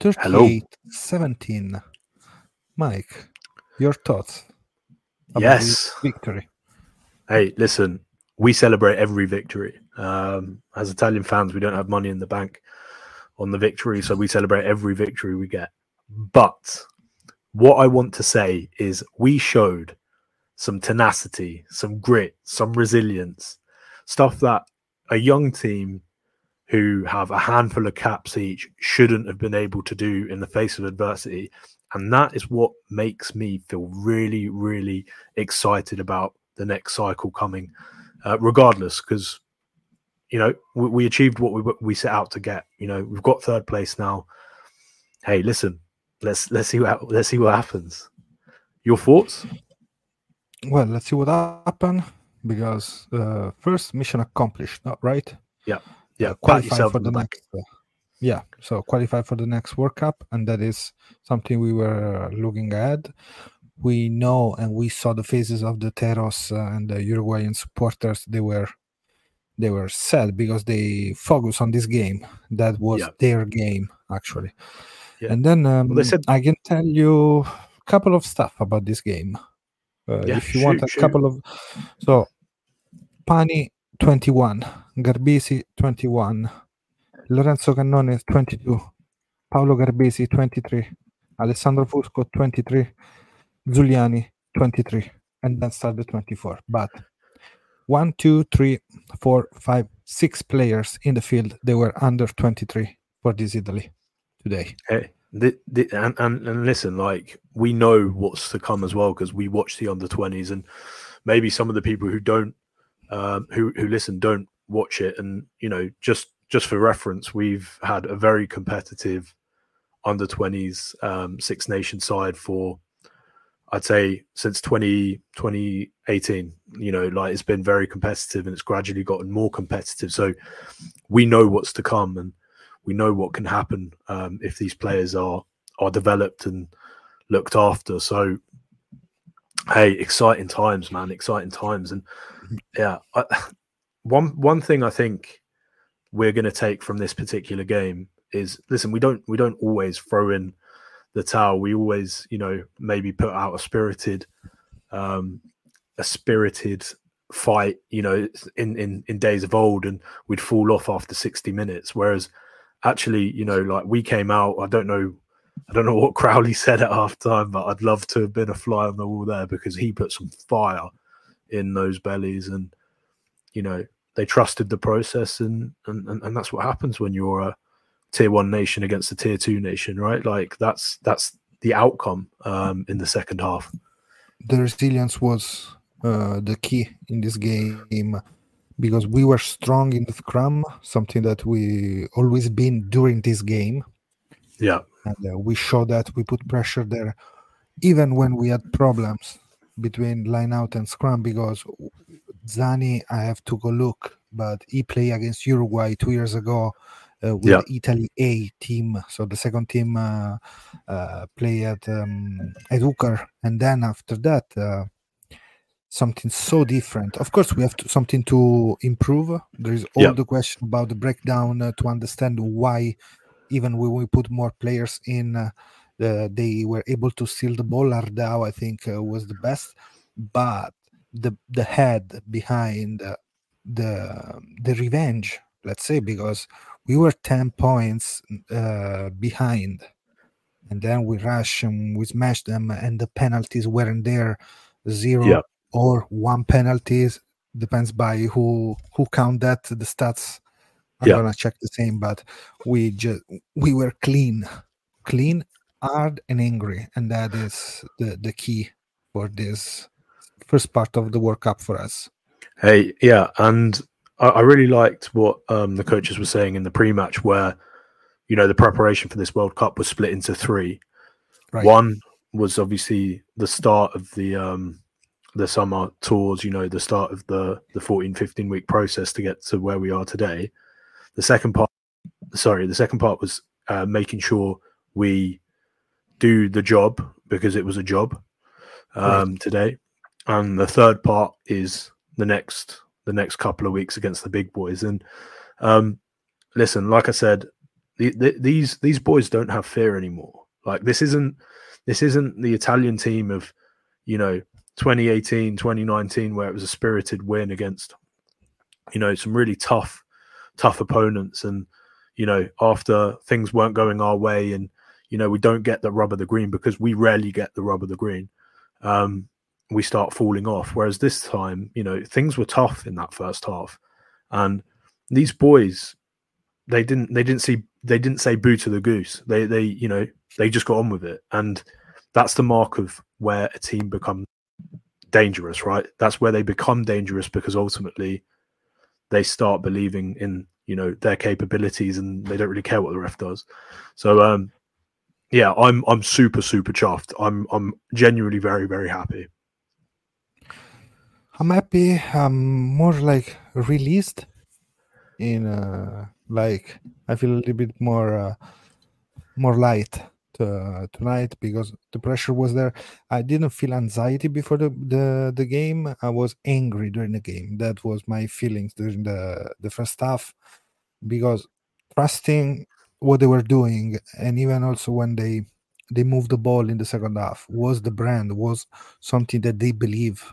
38 17. Mike, your thoughts? about yes. Victory. Hey, listen, we celebrate every victory. Um, as Italian fans, we don't have money in the bank on the victory, so we celebrate every victory we get. But what I want to say is we showed some tenacity, some grit, some resilience, stuff that a young team who have a handful of caps each shouldn't have been able to do in the face of adversity. And that is what makes me feel really, really excited about the next cycle coming, uh, regardless, because you know we, we, achieved what we we set out to get. You know we've got third place now. Hey, listen, let's let's see what let's see what happens. Your thoughts? Well, let's see what happens because uh, first mission accomplished, right? Yeah, yeah. Uh, qualify for the next. Uh, yeah, so qualify for the next World Cup, and that is something we were looking at. We know and we saw the faces of the Teros uh, and the Uruguayan supporters. They were they were sad because they focus on this game. That was yeah. their game actually. Yeah. And then um, well, said... I can tell you a couple of stuff about this game. Uh, yeah, if you shoot, want a shoot. couple of so Pani 21, Garbisi 21, Lorenzo Cannone 22, Paolo Garbisi 23, Alessandro Fusco 23, Zuliani 23, and then start the 24. But one, two, three, four, five, six players in the field, they were under 23 for this Italy today. Hey, the, the, and, and, and listen, like we know what's to come as well because we watch the under 20s, and maybe some of the people who don't, um, who who listen, don't watch it. And you know, just just for reference, we've had a very competitive under 20s um, Six Nation side for I'd say since 20, 2018, you know, like it's been very competitive and it's gradually gotten more competitive. So we know what's to come and we know what can happen um, if these players are are developed and looked after. So hey, exciting times, man, exciting times. And yeah, I, one one thing I think we're going to take from this particular game is listen, we don't we don't always throw in the towel. We always, you know, maybe put out a spirited, um, a spirited fight, you know, in in in days of old, and we'd fall off after sixty minutes. Whereas, actually, you know, like we came out. I don't know, I don't know what Crowley said at half time, but I'd love to have been a fly on the wall there because he put some fire in those bellies, and you know, they trusted the process, and and and, and that's what happens when you're a tier one nation against a tier two nation, right? Like that's that's the outcome um, in the second half. The resilience was uh, the key in this game because we were strong in the scrum, something that we always been during this game. Yeah, and uh, we showed that we put pressure there, even when we had problems between line out and scrum. Because Zani, I have to go look, but he played against Uruguay two years ago uh, with yeah. Italy A team. So the second team uh, uh, play at um, at Ucar, and then after that uh, something so different. Of course, we have to, something to improve. There is all yeah. the question about the breakdown uh, to understand why, even when we put more players in, uh, they were able to steal the ball. Ardao, I think, uh, was the best, but the the head behind the the revenge, let's say, because we were 10 points uh, behind and then we rushed and we smashed them and the penalties weren't there zero yeah. or one penalties depends by who who count that the stats i'm yeah. gonna check the same but we just we were clean clean hard and angry and that is the the key for this first part of the world cup for us hey yeah and I, I really liked what um, the coaches were saying in the pre-match, where you know the preparation for this World Cup was split into three. Right. One was obviously the start of the um, the summer tours, you know, the start of the the 14, 15 week process to get to where we are today. The second part, sorry, the second part was uh, making sure we do the job because it was a job um, right. today. And the third part is the next the next couple of weeks against the big boys. And um, listen, like I said, the, the, these these boys don't have fear anymore. Like this isn't this isn't the Italian team of you know 2018, 2019, where it was a spirited win against you know some really tough tough opponents and you know after things weren't going our way and you know we don't get the rub of the green because we rarely get the rub of the green um we start falling off. Whereas this time you know things were tough in that first half. And these boys they didn't they didn't see they didn't say boo to the goose. They they you know they just got on with it. And that's the mark of where a team becomes dangerous right? That's where they become dangerous because ultimately they start believing in you know their capabilities and they don't really care what the ref does. So um yeah i'm i'm super super chuffed. I'm i'm genuinely very very happy I'm happy. I'm more like released in uh, like I feel a little bit more uh, more light to, tonight because the pressure was there. I didn't feel anxiety before the, the the game. I was angry during the game. That was my feelings during the the first half because trusting what they were doing and even also when they they moved the ball in the second half was the brand was something that they believe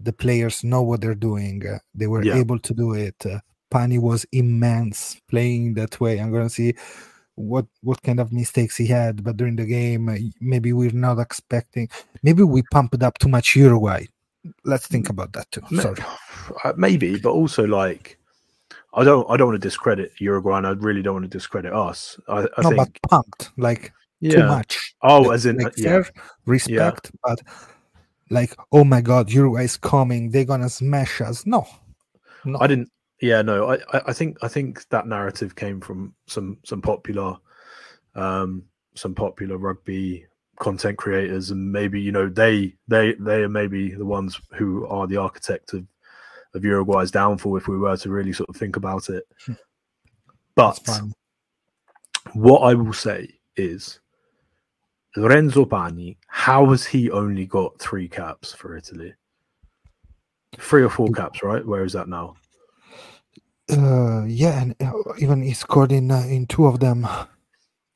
the players know what they're doing. Uh, they were Yeah. able to do it. Uh, Pani was immense playing that way. I'm gonna see what what kind of mistakes he had, but during the game, uh, maybe we're not expecting. Maybe we pumped up too much Uruguay. Let's think about that too. Sorry. maybe but also like i don't i don't want to discredit uruguay and i really don't want to discredit us i, I no, think but pumped like yeah too much. oh as in like yeah respect, but like, oh my god, Uruguay is coming. They're gonna smash us. No, no. I didn't. Yeah, no. I, I, I think I think that narrative came from some some popular, um, some popular rugby content creators, and maybe you know they they they are maybe the ones who are the architect of of Uruguay's downfall. If we were to really sort of think about it, but what I will say is. Lorenzo Pani, how has he only got three caps for Italy? Three or four caps, right? Where is that now? Uh, yeah, and uh, even he scored in uh, in two of them.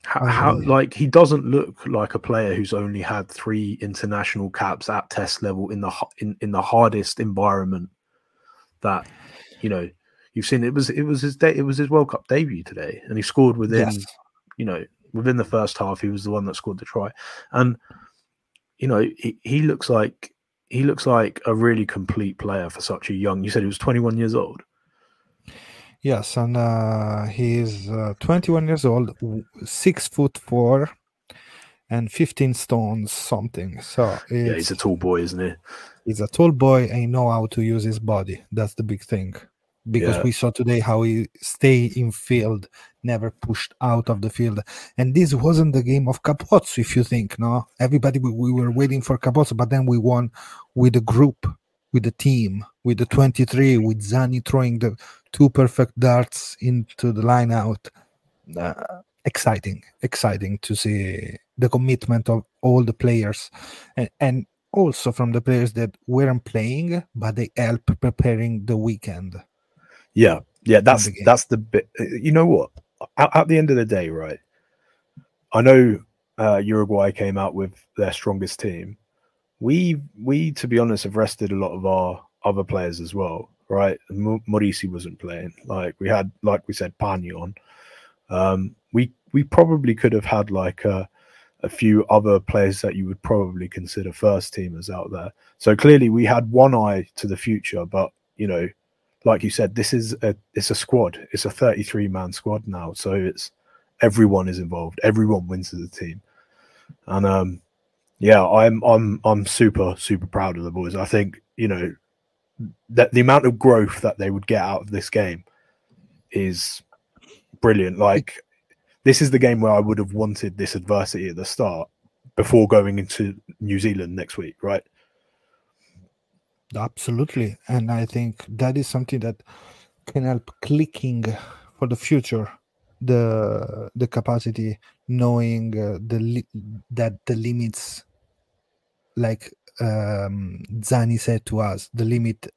How, how like he doesn't look like a player who's only had three international caps at test level in the in, in the hardest environment that you know you've seen it was it was his day it was his World Cup debut today and he scored within Yes, you know within the first half he was the one that scored the try and you know he, he looks like he looks like a really complete player for such a young you said he was 21 years old yes, and uh, he is uh, 21 years old, six foot four, and 15 stones something. So yeah he's a tall boy isn't he he's a tall boy and he know how to use his body. That's the big thing. Because Yeah. we saw today how he stay in field, never pushed out of the field. And this wasn't the game of Capuozzo, if you think, no? Everybody we, we were waiting for Capuozzo, but then we won with the group, with the team, with the 23, with Zani throwing the two perfect darts into the line out. Uh, exciting, exciting to see the commitment of all the players. And, and also from the players that weren't playing, but they help preparing the weekend. Yeah, yeah, that's the that's the bit. uh, You know what? At, at the end of the day, right? I know uh, Uruguay came out with their strongest team. We we, to be honest, have rested a lot of our other players as well, right? Mo- Maurici wasn't playing. Like we had, like we said, Pani on. Um, we we probably could have had like a, a few other players that you would probably consider first teamers out there. So clearly, we had one eye to the future, but you know, like you said, this is a it's a squad. It's a 33 man squad now. So it's everyone is involved. Everyone wins as a team. And um yeah, I'm I'm I'm super, super proud of the boys. I think, you know, that the amount of growth that they would get out of this game is brilliant. Like this is the game where I would have wanted this adversity at the start before going into New Zealand next week, right? Absolutely. And I think that is something that can help clicking for the future the the capacity knowing uh, the li- that the limits like um Zani said to us the limit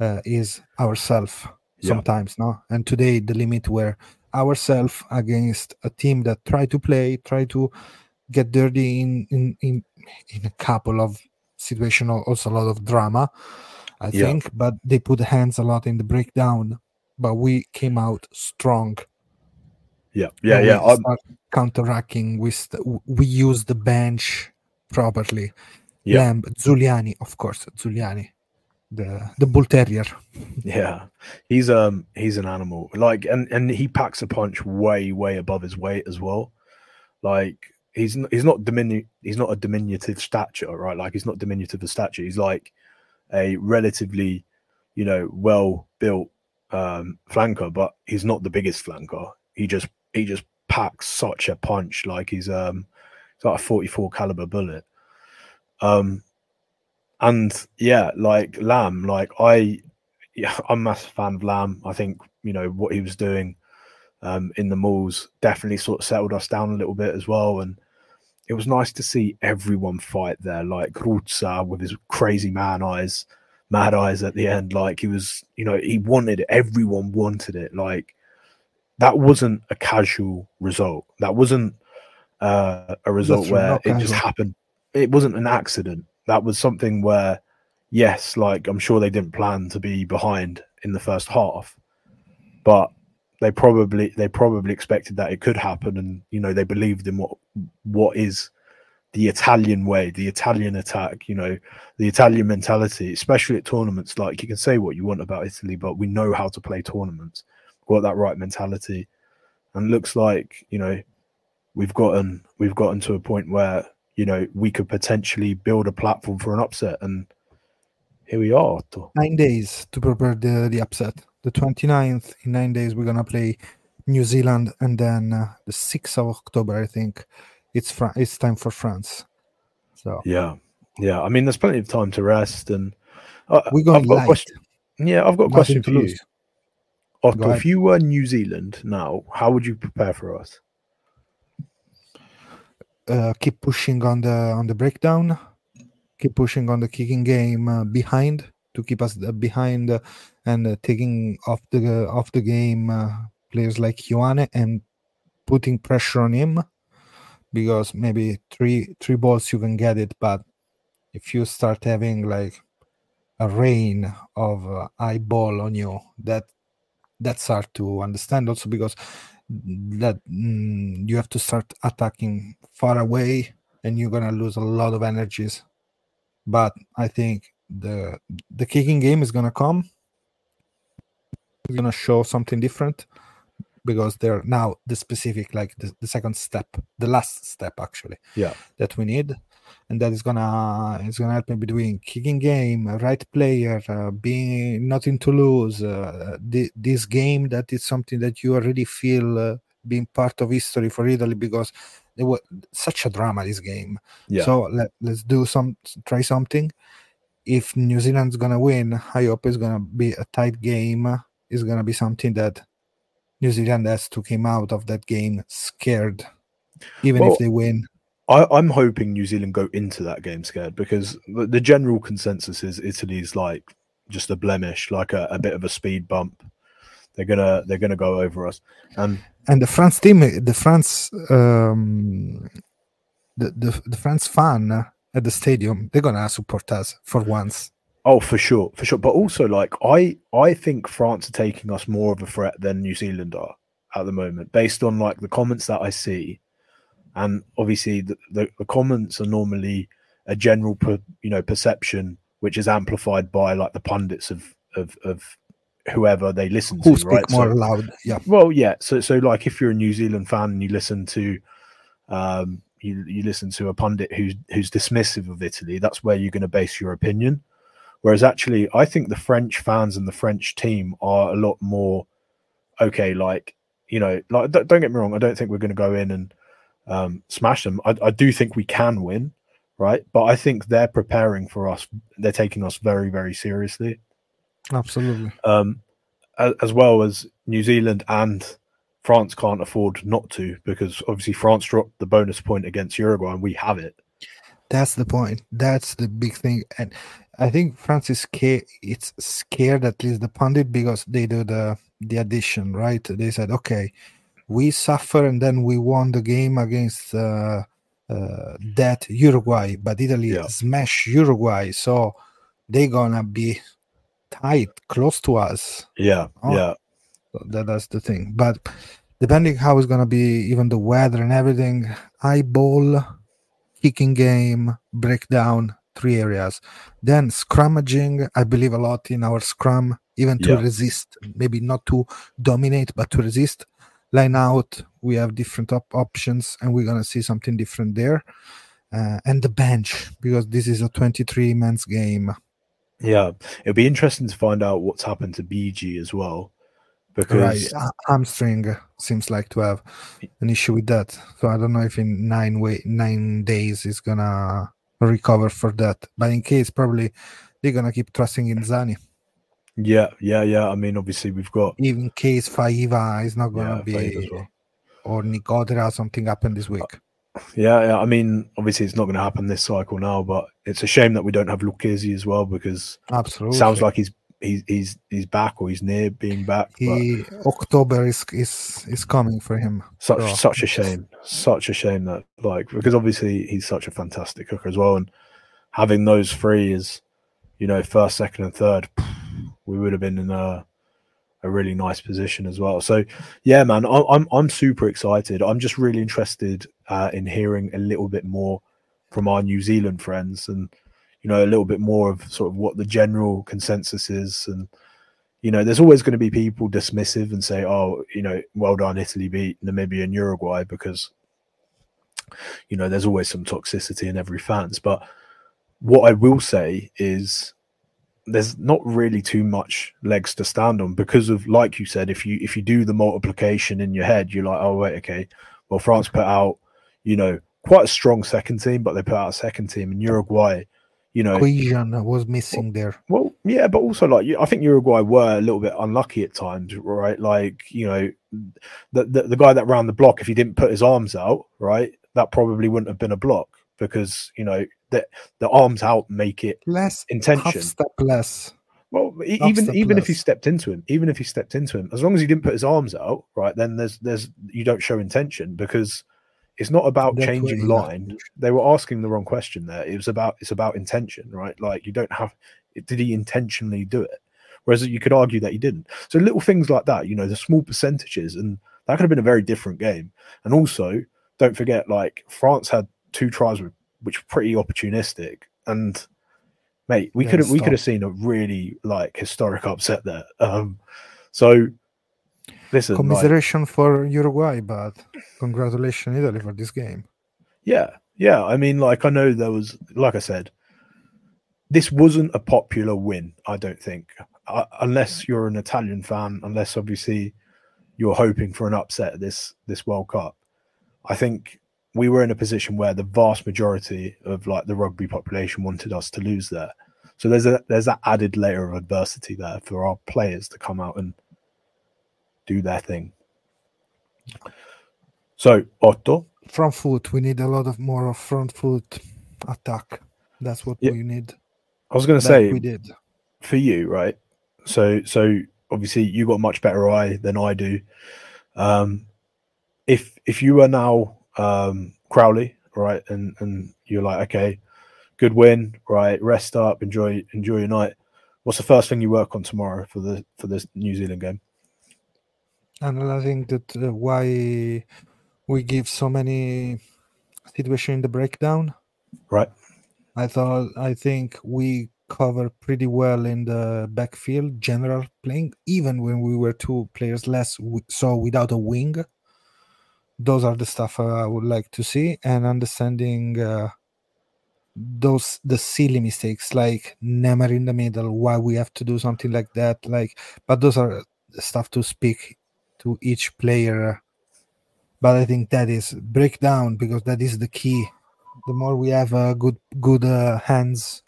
uh, is ourself Yeah. sometimes no and today the limit were ourselves against a team that try to play, try to get dirty in in in, in a couple of situations, also a lot of drama, I Yeah. think. But they put hands a lot in the breakdown. But we came out strong. Yeah, yeah, and yeah. We start counteracting. We st- we use the bench properly. Yeah. Lamb, Zuliani, of course, Zuliani, the the bull terrier. Yeah, he's um he's an animal. Like and and he packs a punch way way above his weight as well. Like he's he's not diminu he's not a diminutive stature, right? Like he's not diminutive of stature. He's like a relatively, you know, well built um flanker, but he's not the biggest flanker. He just he just packs such a punch. Like he's um it's like a 44 caliber bullet. Um and yeah, like Lamb, like I yeah, I'm a massive fan of Lamb. I think you know what he was doing um, in the mauls definitely sort of settled us down a little bit as well, and it was nice to see everyone fight there. Like Ruzza with his crazy man eyes, mad eyes at the end. Like he was, you know, he wanted it. Everyone wanted it. Like that wasn't a casual result. That wasn't uh, a result true, where it just happened. It wasn't an accident. That was something where yes, like I'm sure they didn't plan to be behind in the first half, but they probably they probably expected that it could happen, and you know they believed in what what is the Italian way, the Italian attack, you know, the Italian mentality, especially at tournaments. Like you can say what you want about Italy, but we know how to play tournaments. We've got that right mentality, and looks like you know we've gotten we've gotten to a point where you know we could potentially build a platform for an upset, and here we are. Nine days to prepare the, the upset. The 29th, in nine days, we're to play New Zealand. And then uh, the 6th of October, I think, it's Fran- it's time for France. So Yeah, yeah. I mean, there's plenty of time to rest, and uh, we're going I've got a question. Yeah, I've got a Nothing question for you. Otto, Go if you were New Zealand now, how would you prepare for us? uh, keep pushing on the on the breakdown, keep pushing on the kicking game uh, behind to keep us uh, behind uh, and uh, taking off the off the game players like Ioane and putting pressure on him because maybe three three balls you can get it, but if you start having like a rain of uh, eye ball on you, that that's hard to understand also because that mm, you have to start attacking far away and you're gonna lose a lot of energies. But i think the the kicking game is gonna come it's gonna show something different because they're now the specific like the, the second step the last step actually Yeah. that we need and that is gonna it's gonna help me between kicking game right player uh, being nothing to lose uh, thi- this game that is something that you already feel uh, being part of history for italy because there was such a drama this game Yeah. so let, let's do some try something if new zealand's gonna win i hope it's gonna be a tight game. It's gonna be something that new zealand has to come out of that game scared even Well, if they win. I, I'm hoping New Zealand go into that game scared because the, the general consensus is Italy's like just a blemish, like a, a bit of a speed bump. They're gonna they're gonna go over us, and and the France team, the France, um, the, the the France fan at the stadium, they're gonna support us for once. oh for sure, for sure. But also like I I think France are taking us more of a threat than New Zealand are at the moment, based on like the comments that I see, and obviously the the, the comments are normally a general per, you know perception which is amplified by like the pundits of of of whoever they listen Who to, speak right? more So- loud? Yeah, Well, yeah. So, so like, if you're a New Zealand fan and you listen to, um, you you listen to a pundit who's who's dismissive of Italy, that's where you're going to base your opinion. Whereas, actually, I think the French fans and the French team are a lot more okay. Like, you know, like don't, get me wrong. I don't think we're going to go in and um, smash them. I, I do think we can win, right? But I think they're preparing for us. They're taking us very, very seriously absolutely. um, as well as New Zealand and France can't afford not to because obviously France dropped the bonus point against Uruguay and we have it. That's the point. That's the big thing, and I think France is scared. It's scared at least the pundit because they do the the addition, right? They said, okay, we suffer and then we won the game against uh, uh, that Uruguay, but Italy Yeah. smash Uruguay, so they're gonna be tight, close to us. Yeah, Oh. yeah, So that, that's the thing. But depending how it's gonna be, even the weather and everything, eyeball, kicking game, breakdown, three areas. Then scrummaging, I believe a lot in our scrum, even to Yeah. resist, maybe not to dominate, but to resist. Line out, we have different op- options, and we're gonna see something different there. Uh, and the bench, because this is a 23 man's game. yeah. It'll be interesting to find out what's happened to Bigi as well, because right hamstring seems like to have an issue with that so i don't know if in nine way nine days is gonna recover for that but in case probably they're gonna keep trusting in zani yeah, yeah, yeah. I mean, obviously we've got even case faiva is not gonna yeah, be well. or Nicotera something happened this week uh, Yeah, yeah. I mean, obviously it's not going to happen this cycle now, but it's a shame that we don't have Lucchesi as well because absolutely sounds like he's he's he's he's back or he's near being back. He october is is is coming for him such so- such a shame, such a shame that like because obviously he's such a fantastic cooker as well, and having those three is you know first, second, and third, we would have been in a a really nice position as well. So yeah, man, I, I'm I'm super excited. I'm just really interested uh, in hearing a little bit more from our New Zealand friends, and you know a little bit more of sort of what the general consensus is, and you know, there's always going to be people dismissive and say, "Oh, you know, well done, Italy beat Namibia and Uruguay," because you know there's always some toxicity in every fans. But what I will say is there's not really too much legs to stand on because of like you said if you if you do the multiplication in your head you're like oh wait okay well france put out you know quite a strong second team but they put out a second team and uruguay you know cohesion was missing there well, yeah, but also like I think Uruguay were a little bit unlucky at times, right? Like you know, the, the the guy that ran the block, if he didn't put his arms out, right, that probably wouldn't have been a block because you know the the arms out make it less half intention. step less Well, Half even even if he stepped into him, even if he stepped into him, as long as he didn't put his arms out, right, then there's there's you don't show intention because it's not about That changing line. They were asking the wrong question there. It was about it's about intention, right? Like you don't have did he intentionally do it? Whereas you could argue that he didn't. So little things like that, you know, the small percentages, and that could have been a very different game. And also, don't forget, like France had two tries with- which were pretty opportunistic, and mate, we could have we could have seen a really like historic upset there. Um, so listen, like, commiseration for uruguay but congratulations italy for this game Yeah, yeah. I mean, like, I know there was, like I said, this wasn't a popular win. I don't think, uh, unless you're an Italian fan, unless obviously you're hoping for an upset at this this World Cup. I think we were in a position where the vast majority of like the rugby population wanted us to lose there. So there's a there's that added layer of adversity there for our players to come out and do their thing. So Otto, front foot we need a lot of more of front foot attack that's what Yeah. we need I was going to say we did for you, right? So, so obviously you got a much better eye than I do. Um, if if you are now um, Crowley, right, and and you're like, okay, good win, right, rest up, enjoy enjoy your night. What's the first thing you work on tomorrow for the for this New Zealand game? And i think that uh, why we give so many situation in the breakdown Right. i thought i think we cover pretty well in the backfield general playing even when we were two players less so without a wing those are the stuff i would like to see and understanding uh, those the silly mistakes like never in the middle why we have to do something like that like but those are stuff to speak to each player but i think that is breakdown because that is the key the more we have uh, good good uh, hands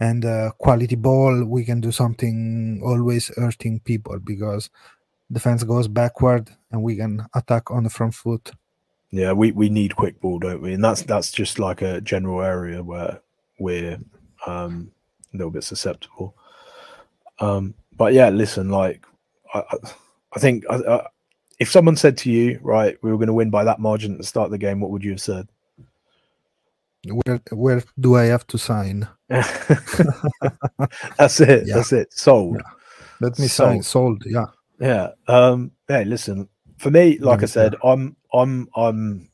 and uh, quality ball we can do something always hurting people because defense goes backward and we can attack on the front foot Yeah, we, we need quick ball, don't we? And that's that's just like a general area where we're um, a little bit susceptible. Um, but yeah, listen, like I, I- I think I, I, if someone said to you, right, we were going to win by that margin at the start of the game, what would you have said? Where where do I have to sign? that's it. Yeah. That's it. Sold. Yeah. Let me sign. Sold. Yeah. Yeah. Um, hey, listen, for me, like I said, I'm I'm I'm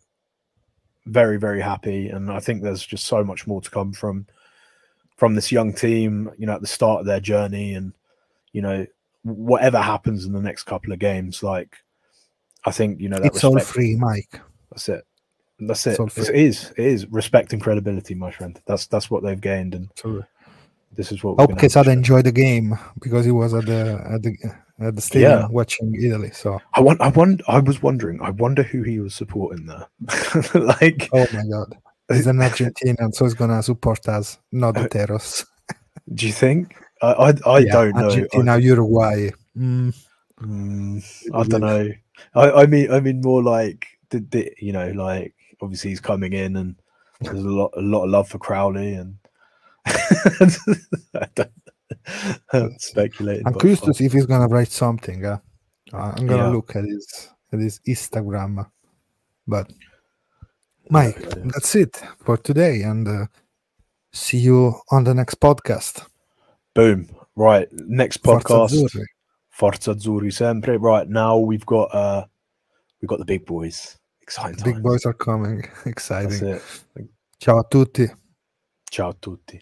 very, very happy and I think there's just so much more to come from from this young team, you know, at the start of their journey and you know, whatever happens in the next couple of games, like I think, you know, that It's all free, Mike. That's it. That's it. It's all It's- free. It is. It is respect and credibility, my friend. That's that's what they've gained, and So this is what. we're hope Quesada enjoyed the game because he was at the at the at the stadium Yeah. watching Italy. So I want. I want. I was wondering. I wonder who he was supporting there. like, oh my god. He's an Argentinian, so he's gonna support us, not uh, the Teros. do you think? I. I, I Yeah, don't know. Argentina, Uruguay. Mm, I, mm, I don't know. I, I mean. I mean more like the, the. You know, like obviously he's coming in, and there's a lot. A lot of love for Crowley, and. I don't, I'm speculating. I'm curious to see if he's gonna write something. Uh, uh, I'm gonna Yeah. look at his at his Instagram. But Mike, Yeah. that's it for today, and uh, see you on the next podcast. Boom. Right. Next Forza podcast. Azzurri. Forza Azzurri sempre. Right now we've got uh we've got the big boys. Exciting Big boys are coming. Exciting. it. Ciao a tutti. Ciao a tutti.